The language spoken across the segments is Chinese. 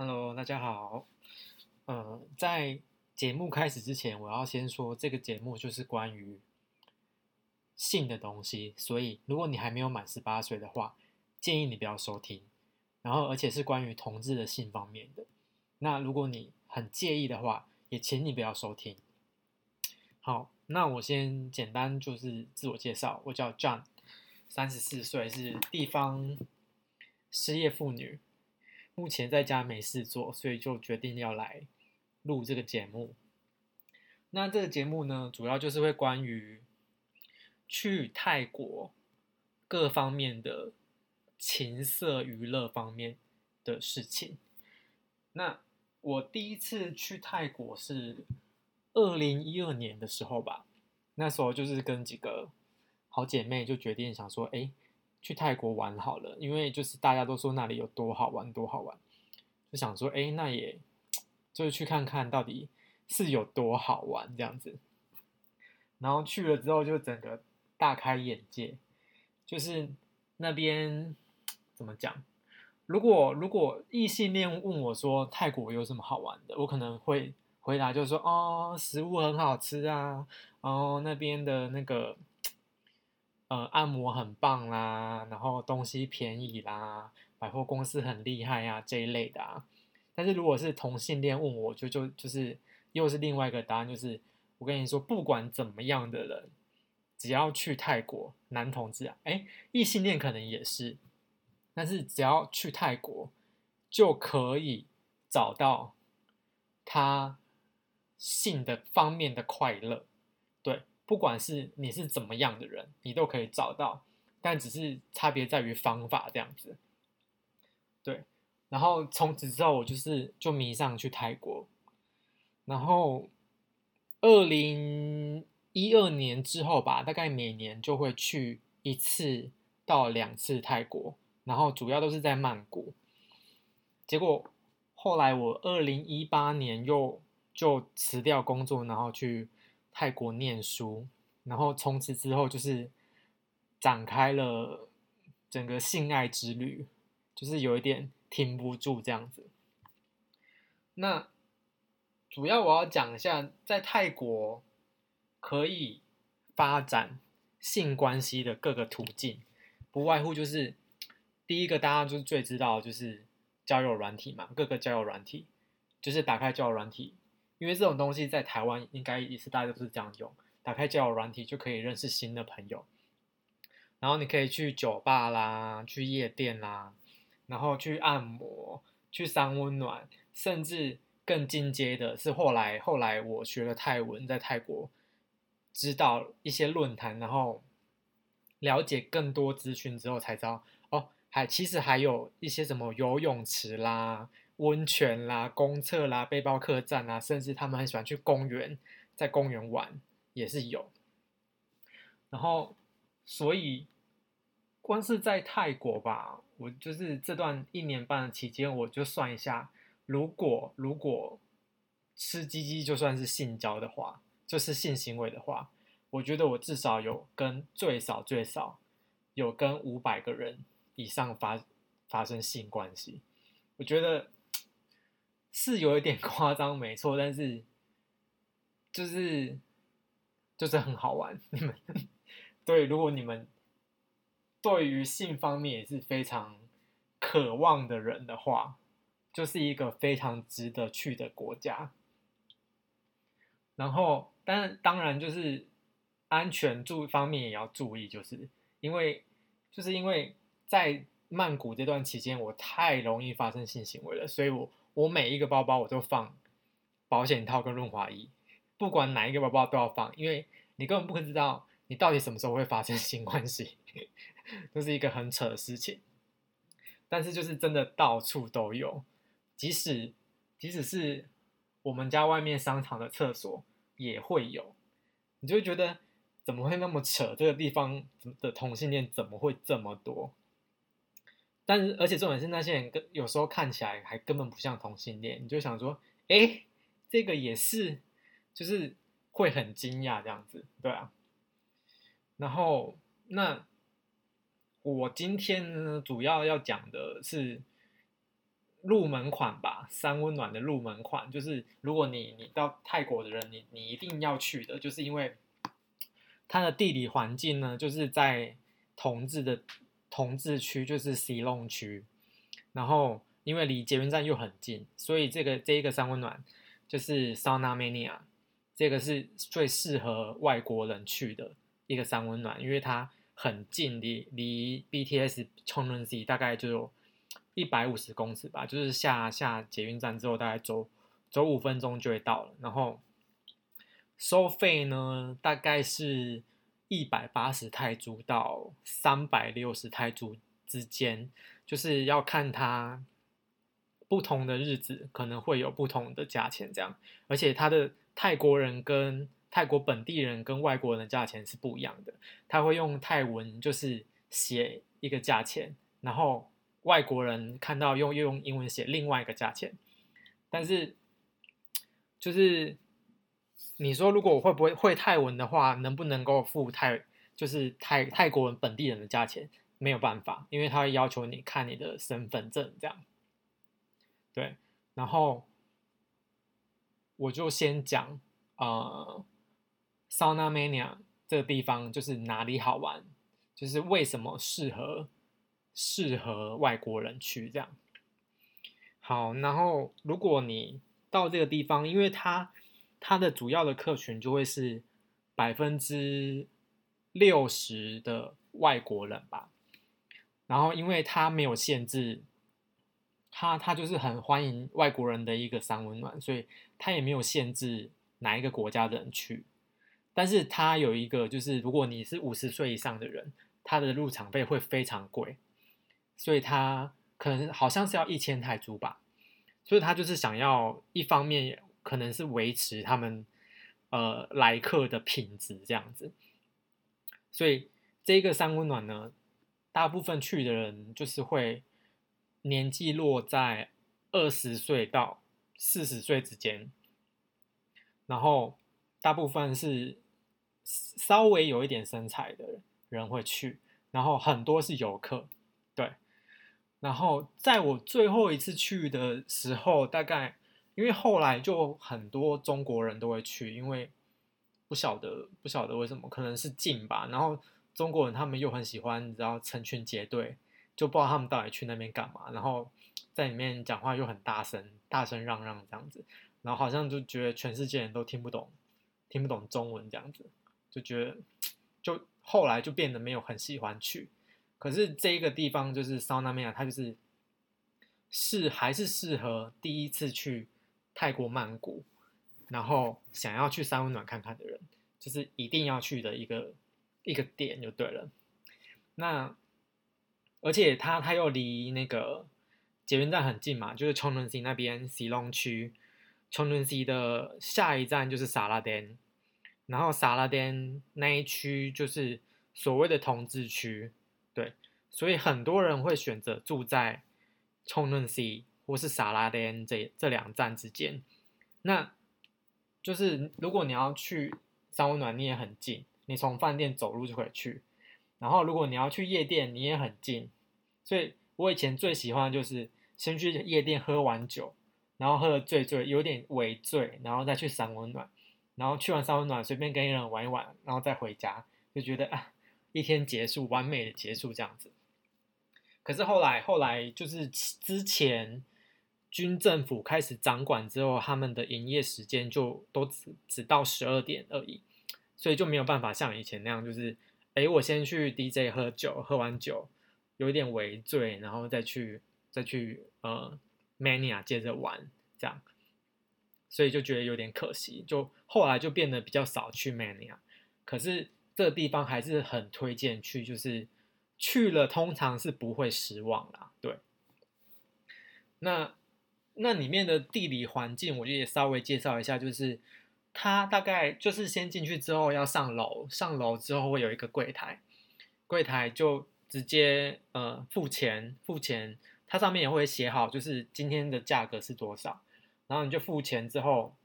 Hello，大家好。呃，在节目开始之前，我要先说，这个节目就是关于性的东西，所以如果你还没有满十八岁的话，建议你不要收听。然后，而且是关于同志的性方面的。那如果你很介意的话，也请你不要收听。好，那我先简单就是自我介绍，我叫 John，三十四岁，是地方失业妇女。目前在家没事做，所以就决定要来录这个节目。那这个节目呢，主要就是会关于去泰国各方面的情色娱乐方面的事情。那我第一次去泰国是二零一二年的时候吧，那时候就是跟几个好姐妹就决定想说，哎。去泰国玩好了，因为就是大家都说那里有多好玩，多好玩，就想说，哎，那也就是去看看到底是有多好玩这样子。然后去了之后，就整个大开眼界，就是那边怎么讲？如果如果异性恋问我说泰国有什么好玩的，我可能会回答就是说，哦，食物很好吃啊，哦，那边的那个。呃，按摩很棒啦，然后东西便宜啦，百货公司很厉害呀这一类的啊。但是如果是同性恋问我，就就就是又是另外一个答案，就是我跟你说，不管怎么样的人，只要去泰国，男同志啊，哎，异性恋可能也是，但是只要去泰国，就可以找到他性的方面的快乐，不管是你是怎么样的人，你都可以找到，但只是差别在于方法这样子。对，然后从此之后，我就是就迷上去泰国，然后二零一二年之后吧，大概每年就会去一次到两次泰国，然后主要都是在曼谷。结果后来我二零一八年又就辞掉工作，然后去。泰国念书，然后从此之后就是展开了整个性爱之旅，就是有一点停不住这样子。那主要我要讲一下，在泰国可以发展性关系的各个途径，不外乎就是第一个大家就是最知道就是交友软体嘛，各个交友软体就是打开交友软体。因为这种东西在台湾应该也是大家都是这样用，打开交友软体就可以认识新的朋友，然后你可以去酒吧啦，去夜店啦，然后去按摩，去三温暖，甚至更进阶的是后来后来我学了泰文，在泰国知道一些论坛，然后了解更多资讯之后才知道，哦，还其实还有一些什么游泳池啦。温泉啦、公厕啦、背包客栈啦，甚至他们很喜欢去公园，在公园玩也是有。然后，所以光是在泰国吧，我就是这段一年半的期间，我就算一下，如果如果吃鸡鸡就算是性交的话，就是性行为的话，我觉得我至少有跟最少最少有跟五百个人以上发发生性关系，我觉得。是有一点 夸张，没错，但是就是就是很好玩。你们对，如果你们对于性方面也是非常渴望的人的话，就是一个非常值得去的国家。然后，但当然就是安全注方面也要注意，就是因为就是因为在曼谷这段期间，我太容易发生性行为了，所以我。我每一个包包我都放保险套跟润滑液，不管哪一个包包都要放，因为你根本不知道你到底什么时候会发生性关系，这是一个很扯的事情。但是就是真的到处都有，即使即使是我们家外面商场的厕所也会有，你就会觉得怎么会那么扯？这个地方的同性恋怎么会这么多？但是，而且重点是那些人跟有时候看起来还根本不像同性恋，你就想说，哎，这个也是，就是会很惊讶这样子，对啊。然后，那我今天呢，主要要讲的是入门款吧，三温暖的入门款，就是如果你你到泰国的人，你你一定要去的，就是因为它的地理环境呢，就是在同志的同治区，就是 C 龙区，然后因为离捷运站又很近，所以这个这一个三温暖就是 Sauna Mania，这个是最适合外国人去的一个三温暖，因为它很近，离离 BTS c h o n g r u n C 大概就有。一百五十公尺吧，就是下下捷运站之后，大概走走五分钟就会到了。然后收费呢，大概是一百八十泰铢到三百六十泰铢之间，就是要看它不同的日子可能会有不同的价钱这样。而且它的泰国人跟泰国本地人跟外国人的价钱是不一样的，他会用泰文就是写一个价钱，然后。外国人看到用又用英文写另外一个价钱，但是就是你说如果我会不会会泰文的话，能不能够付泰就是泰泰国人本地人的价钱？没有办法，因为他会要求你看你的身份证这样。对，然后我就先讲呃，Sauna Mania 这个地方就是哪里好玩，就是为什么适合。适合外国人去这样，好，然后如果你到这个地方，因为它它的主要的客群就会是百分之六十的外国人吧，然后因为它没有限制，它它就是很欢迎外国人的一个三温暖，所以它也没有限制哪一个国家的人去，但是它有一个就是如果你是五十岁以上的人，它的入场费会非常贵。所以他可能好像是要一千泰铢吧，所以他就是想要一方面可能是维持他们呃来客的品质这样子，所以这个三温暖呢，大部分去的人就是会年纪落在二十岁到四十岁之间，然后大部分是稍微有一点身材的人会去，然后很多是游客，对。然后在我最后一次去的时候，大概因为后来就很多中国人都会去，因为不晓得不晓得为什么，可能是近吧。然后中国人他们又很喜欢，你知道成群结队，就不知道他们到底去那边干嘛。然后在里面讲话又很大声，大声嚷嚷这样子，然后好像就觉得全世界人都听不懂，听不懂中文这样子，就觉得就后来就变得没有很喜欢去。可是这一个地方就是桑拿面啊，它就是是还是适合第一次去泰国曼谷，然后想要去三温暖看看的人，就是一定要去的一个一个点就对了。那而且它它又离那个捷运站很近嘛，就是冲绳 c 那边西隆区冲绳 c 的下一站就是沙拉甸，然后沙拉甸那一区就是所谓的同志区。对，所以很多人会选择住在冲润 C 或是萨拉甸这这两站之间。那就是如果你要去三温暖，你也很近，你从饭店走路就可以去。然后如果你要去夜店，你也很近。所以我以前最喜欢的就是先去夜店喝完酒，然后喝的醉醉，有点微醉，然后再去三温暖，然后去完三温暖，随便跟一个人玩一玩，然后再回家，就觉得啊。一天结束，完美的结束这样子。可是后来，后来就是之前军政府开始掌管之后，他们的营业时间就都只只到十二点而已，所以就没有办法像以前那样，就是哎，我先去 DJ 喝酒，喝完酒有一点微醉，然后再去再去呃 Mania 接着玩这样，所以就觉得有点可惜，就后来就变得比较少去 Mania，可是。这个地方还是很推荐去，就是去了通常是不会失望啦。对，那那里面的地理环境，我就也稍微介绍一下，就是它大概就是先进去之后要上楼，上楼之后会有一个柜台，柜台就直接呃付钱，付钱，它上面也会写好，就是今天的价格是多少，然后你就付钱之后，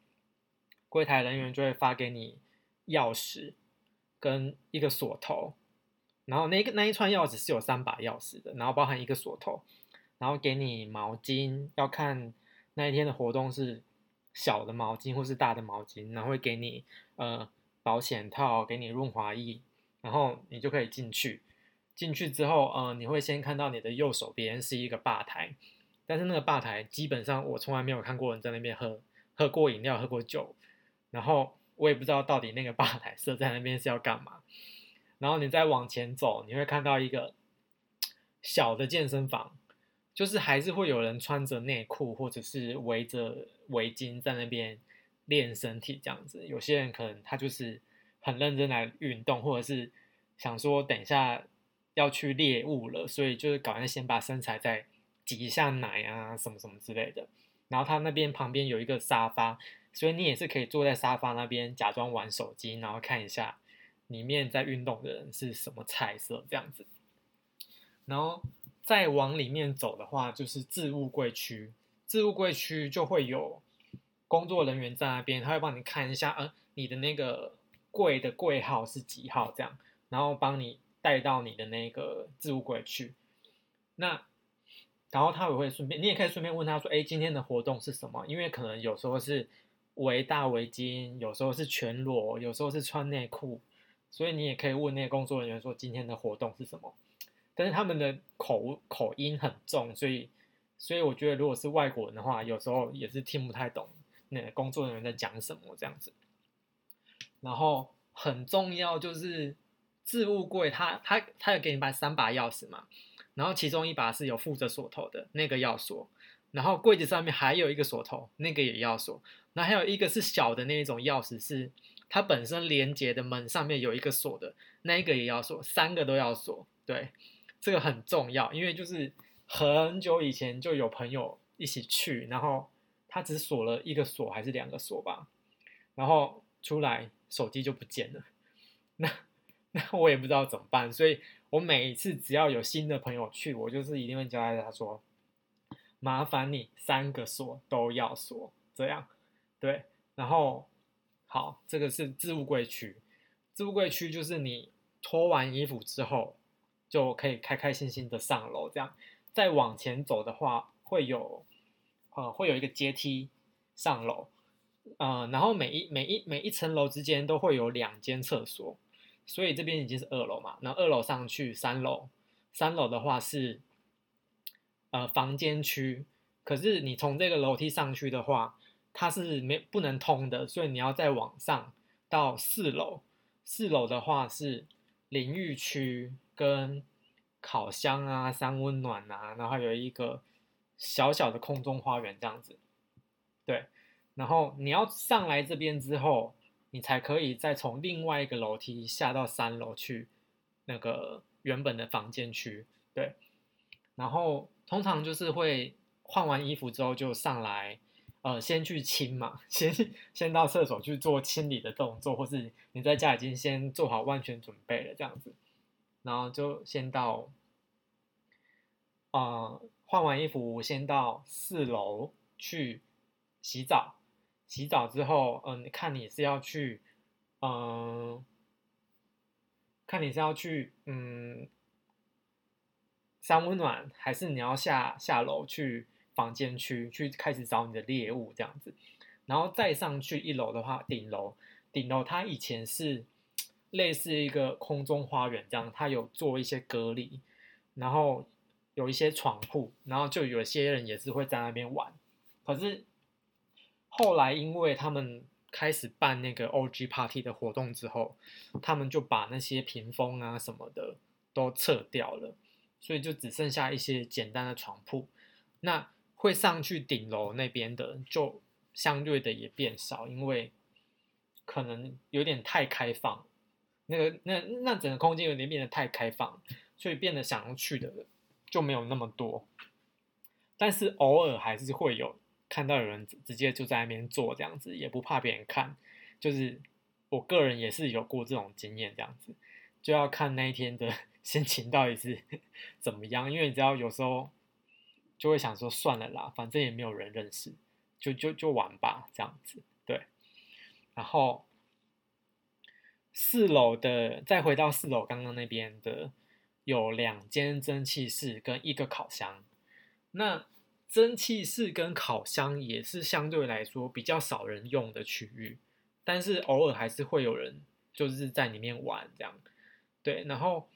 柜台人员就会发给你钥匙。跟一个锁头，然后那个那一串钥匙是有三把钥匙的，然后包含一个锁头，然后给你毛巾，要看那一天的活动是小的毛巾或是大的毛巾，然后会给你呃保险套，给你润滑液，然后你就可以进去。进去之后，呃，你会先看到你的右手边是一个吧台，但是那个吧台基本上我从来没有看过人在那边喝喝过饮料、喝过酒，然后我也不知道到底那个吧台设在那边是要干嘛。然后你再往前走，你会看到一个小的健身房，就是还是会有人穿着内裤或者是围着围巾在那边练身体这样子。有些人可能他就是很认真来运动，或者是想说等一下。要去猎物了，所以就是搞完先把身材再挤一下奶啊，什么什么之类的。然后他那边旁边有一个沙发，所以你也是可以坐在沙发那边假装玩手机，然后看一下里面在运动的人是什么菜色这样子。然后再往里面走的话，就是置物柜区，置物柜区就会有工作人员在那边，他会帮你看一下，呃，你的那个柜的柜号是几号这样，然后帮你。带到你的那个置物柜去，那然后他也会顺便，你也可以顺便问他说：“哎，今天的活动是什么？”因为可能有时候是围大围巾，有时候是全裸，有时候是穿内裤，所以你也可以问那个工作人员说：“今天的活动是什么？”但是他们的口口音很重，所以所以我觉得如果是外国人的话，有时候也是听不太懂那个工作人员在讲什么这样子。然后很重要就是。置物柜，他他他有给你把三把钥匙嘛，然后其中一把是有附着锁头的那个要锁，然后柜子上面还有一个锁头，那个也要锁，那还有一个是小的那一种钥匙，是它本身连接的门上面有一个锁的，那一个也要锁，三个都要锁，对，这个很重要，因为就是很久以前就有朋友一起去，然后他只锁了一个锁还是两个锁吧，然后出来手机就不见了，那。那我也不知道怎么办，所以我每一次只要有新的朋友去，我就是一定会交代他说：“麻烦你三个锁都要锁，这样对。”然后好，这个是置物柜区，置物柜区就是你脱完衣服之后就可以开开心心的上楼，这样。再往前走的话会有呃会有一个阶梯上楼，呃，然后每一每一每一层楼之间都会有两间厕所。所以这边已经是二楼嘛，那二楼上去三楼，三楼的话是呃房间区，可是你从这个楼梯上去的话，它是没不能通的，所以你要再往上到四楼，四楼的话是淋浴区跟烤箱啊、三温暖啊，然后有一个小小的空中花园这样子，对，然后你要上来这边之后。你才可以再从另外一个楼梯下到三楼去，那个原本的房间区，对。然后通常就是会换完衣服之后就上来，呃，先去清嘛，先先到厕所去做清理的动作，或是你在家已经先做好万全准备了这样子，然后就先到，呃，换完衣服先到四楼去洗澡。洗澡之后，嗯，看你是要去，嗯，看你是要去，嗯，三温暖，还是你要下下楼去房间区去开始找你的猎物这样子，然后再上去一楼的话，顶楼，顶楼它以前是类似一个空中花园这样，它有做一些隔离，然后有一些床铺，然后就有些人也是会在那边玩，可是。后来，因为他们开始办那个 OG Party 的活动之后，他们就把那些屏风啊什么的都撤掉了，所以就只剩下一些简单的床铺。那会上去顶楼那边的，就相对的也变少，因为可能有点太开放，那个那那整个空间有点变得太开放，所以变得想要去的人就没有那么多。但是偶尔还是会有。看到有人直接就在那边做这样子，也不怕别人看，就是我个人也是有过这种经验，这样子就要看那一天的 心情到底是 怎么样，因为你知道有时候就会想说算了啦，反正也没有人认识，就就就玩吧这样子，对。然后四楼的再回到四楼刚刚那边的有两间蒸汽室跟一个烤箱。那蒸汽室跟烤箱也是相对来说比较少人用的区域，但是偶尔还是会有人就是在里面玩这样。对，然后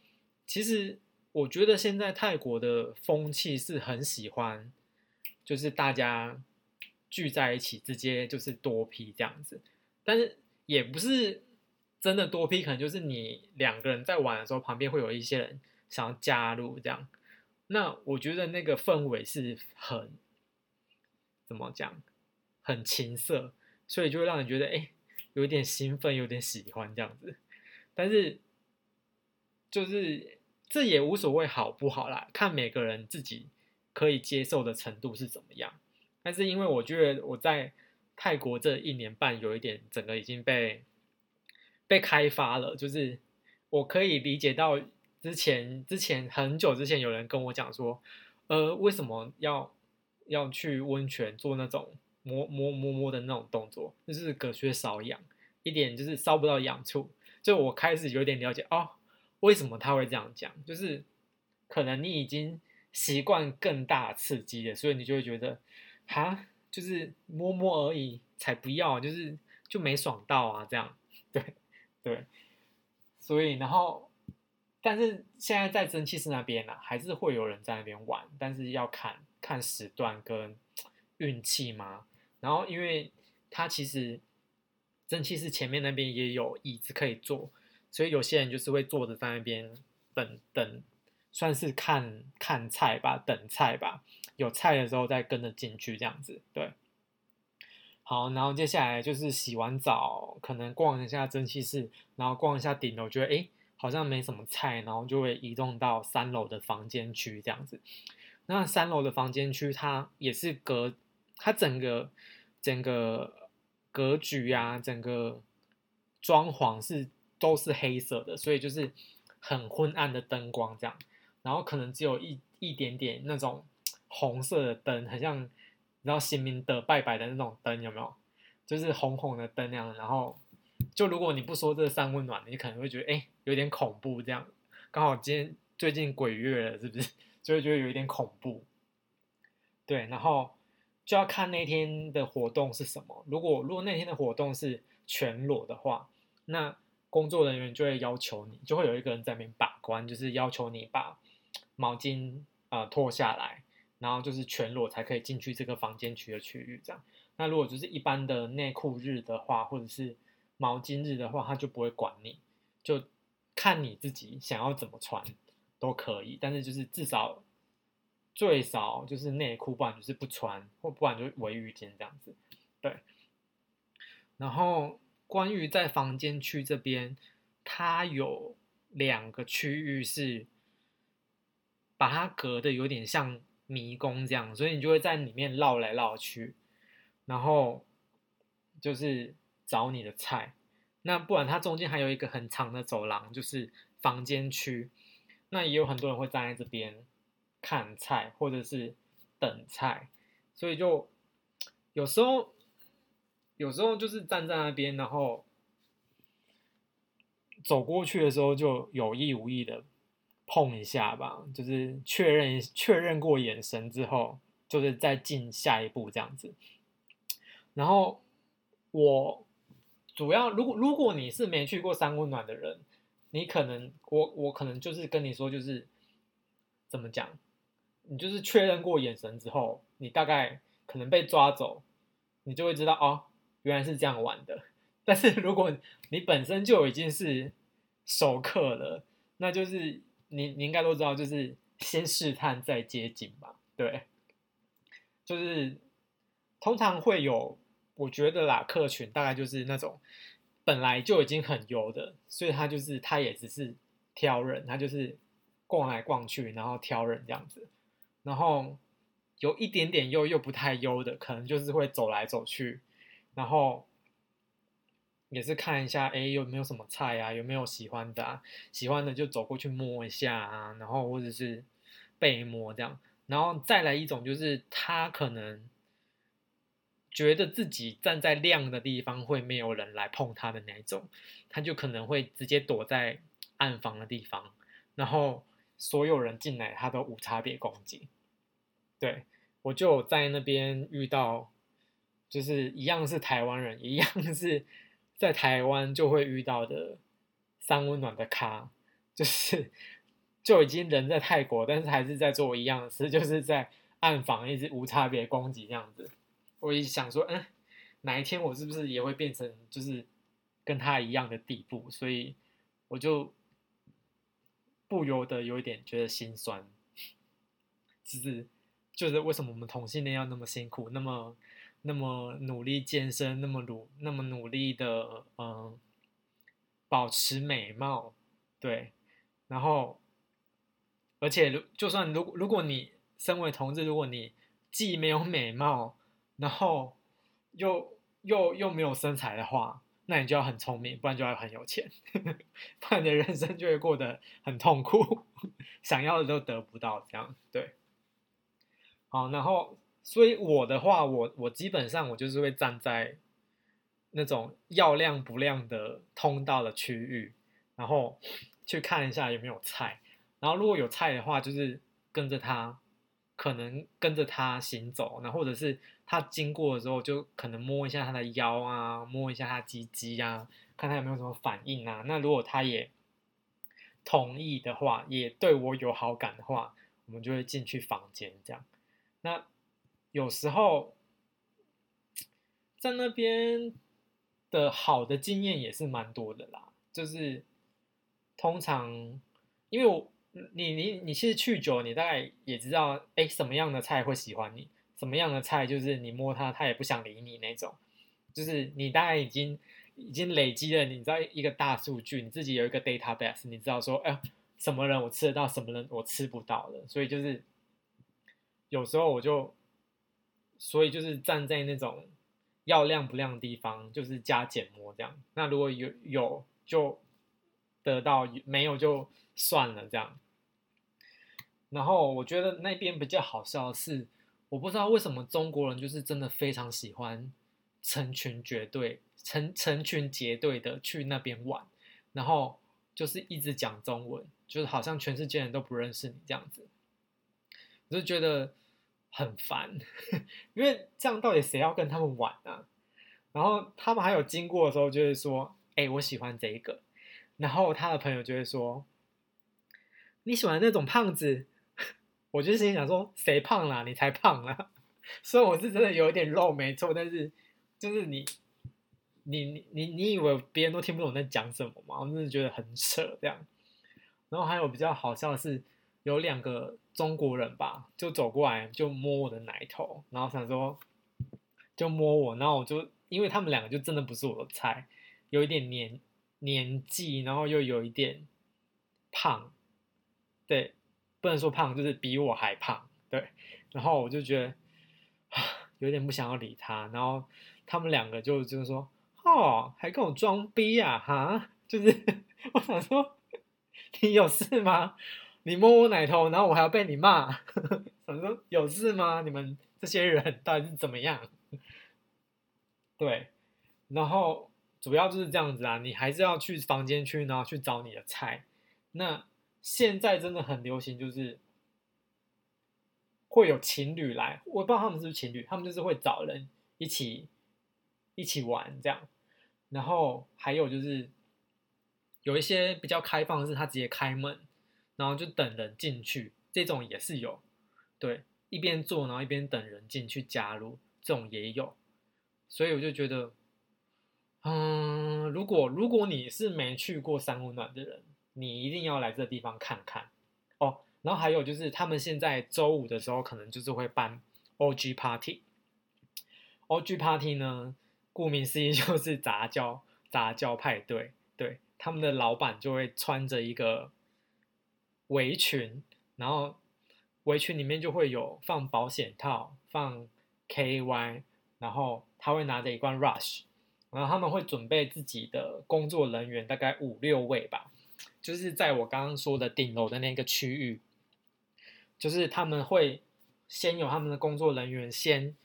其实我觉得现在泰国的风气是很喜欢，就是大家聚在一起直接就是多批这样子，但是也不是真的多批，可能就是你两个人在玩的时候，旁边会有一些人想要加入这样。那我觉得那个氛围是很怎么讲，很情色，所以就会让人觉得哎，有点兴奋，有点喜欢这样子。但是就是这也无所谓好不好啦，看每个人自己可以接受的程度是怎么样。但是因为我觉得我在泰国这一年半有一点整个已经被被开发了，就是我可以理解到。之前之前很久之前有人跟我讲说，呃，为什么要要去温泉做那种摸摸摸摸的那种动作，就是隔靴搔痒，一点就是搔不到痒处。就我开始有点了解哦，为什么他会这样讲，就是可能你已经习惯更大刺激了，所以你就会觉得，哈，就是摸摸而已，才不要，就是就没爽到啊，这样，对对，所以然后。但是现在在蒸汽室那边呢，还是会有人在那边玩，但是要看看时段跟 运气嘛。然后，因为它其实蒸汽室前面那边也有椅子可以坐，所以有些人就是会坐着在那边等等，算是看看菜吧，等菜吧。有菜的时候再跟着进去这样子。对，好，然后接下来就是洗完澡，可能逛一下蒸汽室，然后逛一下顶楼，觉得哎。好像没什么菜，然后就会移动到三楼的房间区这样子。那三楼的房间区，它也是隔，它整个整个格局啊，整个装潢是都是黑色的，所以就是很昏暗的灯光这样。然后可能只有一一点点那种红色的灯，很像你知道新民的拜拜的那种灯有没有？就是红红的灯那样，然后。就如果你不说这三温暖，你可能会觉得哎有点恐怖这样。刚好今天最近鬼月了，是不是？就会觉得有一点恐怖。对，然后就要看那天的活动是什么。如果如果那天的活动是全裸的话，那工作人员就会要求你，就会有一个人在那边把关，就是要求你把毛巾啊脱下来，然后就是全裸才可以进去这个房间区的区域这样。那如果就是一般的内裤日的话，或者是毛巾日的话，他就不会管你，就看你自己想要怎么穿都可以，但是就是至少最少就是内裤，不然就是不穿，或不然就是围浴巾这样子。对。然后关于在房间区这边，它有两个区域是把它隔的有点像迷宫这样，所以你就会在里面绕来绕去，然后就是。找你的菜，那不然它中间还有一个很长的走廊，就是房间区。那也有很多人会站在这边看菜，或者是等菜，所以就有时候有时候就是站在那边，然后走过去的时候就有意无意的碰一下吧，就是确认确认过眼神之后，就是再进下一步这样子。然后我。主要，如果如果你是没去过三温暖的人，你可能我我可能就是跟你说，就是怎么讲，你就是确认过眼神之后，你大概可能被抓走，你就会知道哦，原来是这样玩的。但是如果你本身就已经是熟客了，那就是你你应该都知道，就是先试探再接近吧，对，就是通常会有。我觉得啦，客群大概就是那种本来就已经很优的，所以他就是他也只是挑人，他就是逛来逛去，然后挑人这样子。然后有一点点优又不太优的，可能就是会走来走去，然后也是看一下，哎，有没有什么菜啊？有没有喜欢的？啊？喜欢的就走过去摸一下啊，然后或者是被摸这样。然后再来一种就是他可能。觉得自己站在亮的地方会没有人来碰他的那种，他就可能会直接躲在暗房的地方，然后所有人进来他都无差别攻击。对我就在那边遇到，就是一样是台湾人，一样是在台湾就会遇到的三温暖的咖，就是就已经人在泰国，但是还是在做一样事，就是在暗访，一直无差别攻击这样子。我一想说，嗯，哪一天我是不是也会变成就是跟他一样的地步？所以我就不由得有一点觉得心酸，就是就是为什么我们同性恋要那么辛苦，那么那么努力健身，那么努那么努力的嗯保持美貌，对，然后而且如就算如如果你身为同志，如果你既没有美貌，然后又又又没有身材的话，那你就要很聪明，不然就要很有钱，不然你的人生就会过得很痛苦，想要的都得不到，这样对。好，然后所以我的话，我我基本上我就是会站在那种要亮不亮的通道的区域，然后去看一下有没有菜，然后如果有菜的话，就是跟着他。可能跟着他行走，那或者是他经过的时候，就可能摸一下他的腰啊，摸一下他鸡鸡啊，看他有没有什么反应啊。那如果他也同意的话，也对我有好感的话，我们就会进去房间这样。那有时候在那边的好的经验也是蛮多的啦，就是通常因为我。你你你其实去久，你大概也知道，哎，什么样的菜会喜欢你，什么样的菜就是你摸它，它也不想理你那种，就是你大概已经已经累积了，你知道一个大数据，你自己有一个 database，你知道说，哎，什么人我吃得到，什么人我吃不到的，所以就是有时候我就，所以就是站在那种要亮不亮的地方，就是加减摸这样，那如果有有就得到，没有就算了这样。然后我觉得那边比较好笑的是，我不知道为什么中国人就是真的非常喜欢成群结队、成成群结队的去那边玩，然后就是一直讲中文，就是好像全世界人都不认识你这样子，我就觉得很烦，因为这样到底谁要跟他们玩啊？然后他们还有经过的时候就会说：“哎，我喜欢这一个。”然后他的朋友就会说：“你喜欢那种胖子。”我就心想说，谁胖了？你才胖了。所以我是真的有一点肉，没错。但是就是你，你你你你以为别人都听不懂在讲什么吗？我真的觉得很扯这样。然后还有比较好笑的是，有两个中国人吧，就走过来就摸我的奶头，然后想说就摸我，然后我就因为他们两个就真的不是我的菜，有一点年年纪，然后又有一点胖，对。不能说胖，就是比我还胖，对。然后我就觉得有点不想要理他。然后他们两个就就是说，哦，还跟我装逼啊，哈，就是我想说，你有事吗？你摸我奶头，然后我还要被你骂，想说有事吗？你们这些人到底是怎么样？对。然后主要就是这样子啊，你还是要去房间去，然后去找你的菜。那。现在真的很流行，就是会有情侣来，我不知道他们是不是情侣，他们就是会找人一起一起玩这样。然后还有就是有一些比较开放的是，他直接开门，然后就等人进去，这种也是有。对，一边做然后一边等人进去加入，这种也有。所以我就觉得，嗯，如果如果你是没去过三温暖的人。你一定要来这地方看看哦，然后还有就是他们现在周五的时候可能就是会办 OG Party，OG Party 呢，顾名思义就是杂交杂交派对，对，他们的老板就会穿着一个围裙，然后围裙里面就会有放保险套，放 KY，然后他会拿着一罐 Rush，然后他们会准备自己的工作人员，大概五六位吧。就是在我刚刚说的顶楼的那个区域，就是他们会先有他们的工作人员先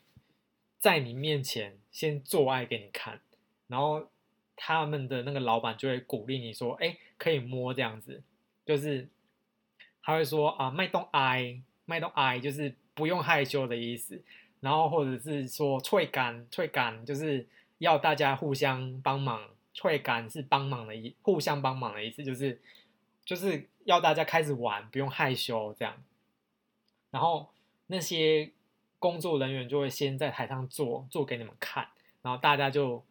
在你面前先做爱给你看，然后他们的那个老板就会鼓励你说：“哎，可以摸这样子。”就是他会说：“啊，麦动 I，麦动 I，就是不用害羞的意思。然后或者是说退感，退感就是要大家互相帮忙，退感是帮忙的意，互相帮忙的意思，就是就是要大家开始玩，不用害羞这样。然后那些工作人员就会先在台上做做给你们看，然后大家就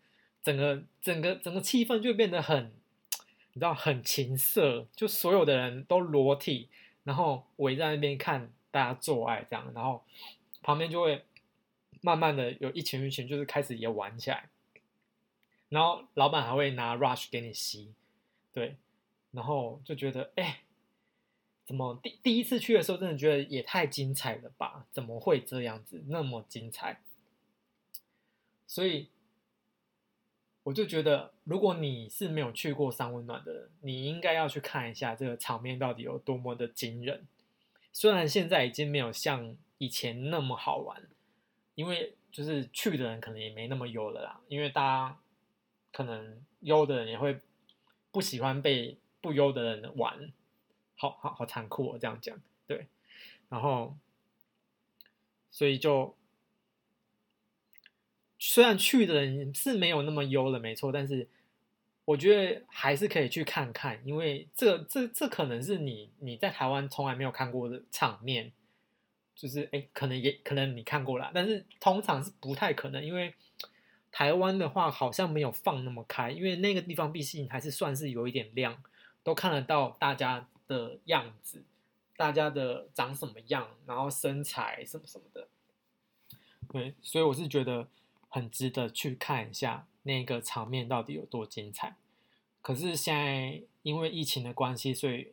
整个整个整个气氛就变得很，你知道很情色，就所有的人都裸体，然后围在那边看大家做爱这样，然后旁边就会。慢慢的有一群一群，就是开始也玩起来，然后老板还会拿 rush 给你吸，对，然后就觉得哎，怎么第第一次去的时候，真的觉得也太精彩了吧？怎么会这样子那么精彩？所以我就觉得，如果你是没有去过三温暖的人，你应该要去看一下这个场面到底有多么的惊人。虽然现在已经没有像以前那么好玩。因为就是去的人可能也没那么优了啦，因为大家可能优的人也会不喜欢被不优的人玩，好好好残酷哦，这样讲对，然后所以就虽然去的人是没有那么优了，没错，但是我觉得还是可以去看看，因为这这这可能是你你在台湾从来没有看过的场面。就是哎，可能也可能你看过了，但是通常是不太可能，因为台湾的话好像没有放那么开，因为那个地方毕竟还是算是有一点亮，都看得到大家的样子，大家的长什么样，然后身材什么什么的。对，所以我是觉得很值得去看一下那个场面到底有多精彩。可是现在因为疫情的关系，所以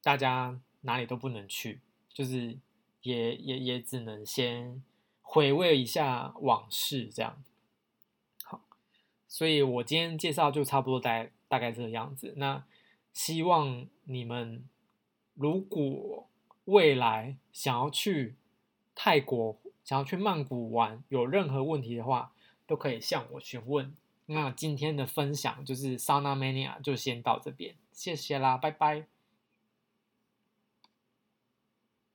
大家哪里都不能去，就是。也也也只能先回味一下往事，这样。好，所以我今天介绍就差不多大大概这个样子。那希望你们如果未来想要去泰国、想要去曼谷玩，有任何问题的话，都可以向我询问。那今天的分享就是 Sauna Mania，就先到这边，谢谢啦，拜拜。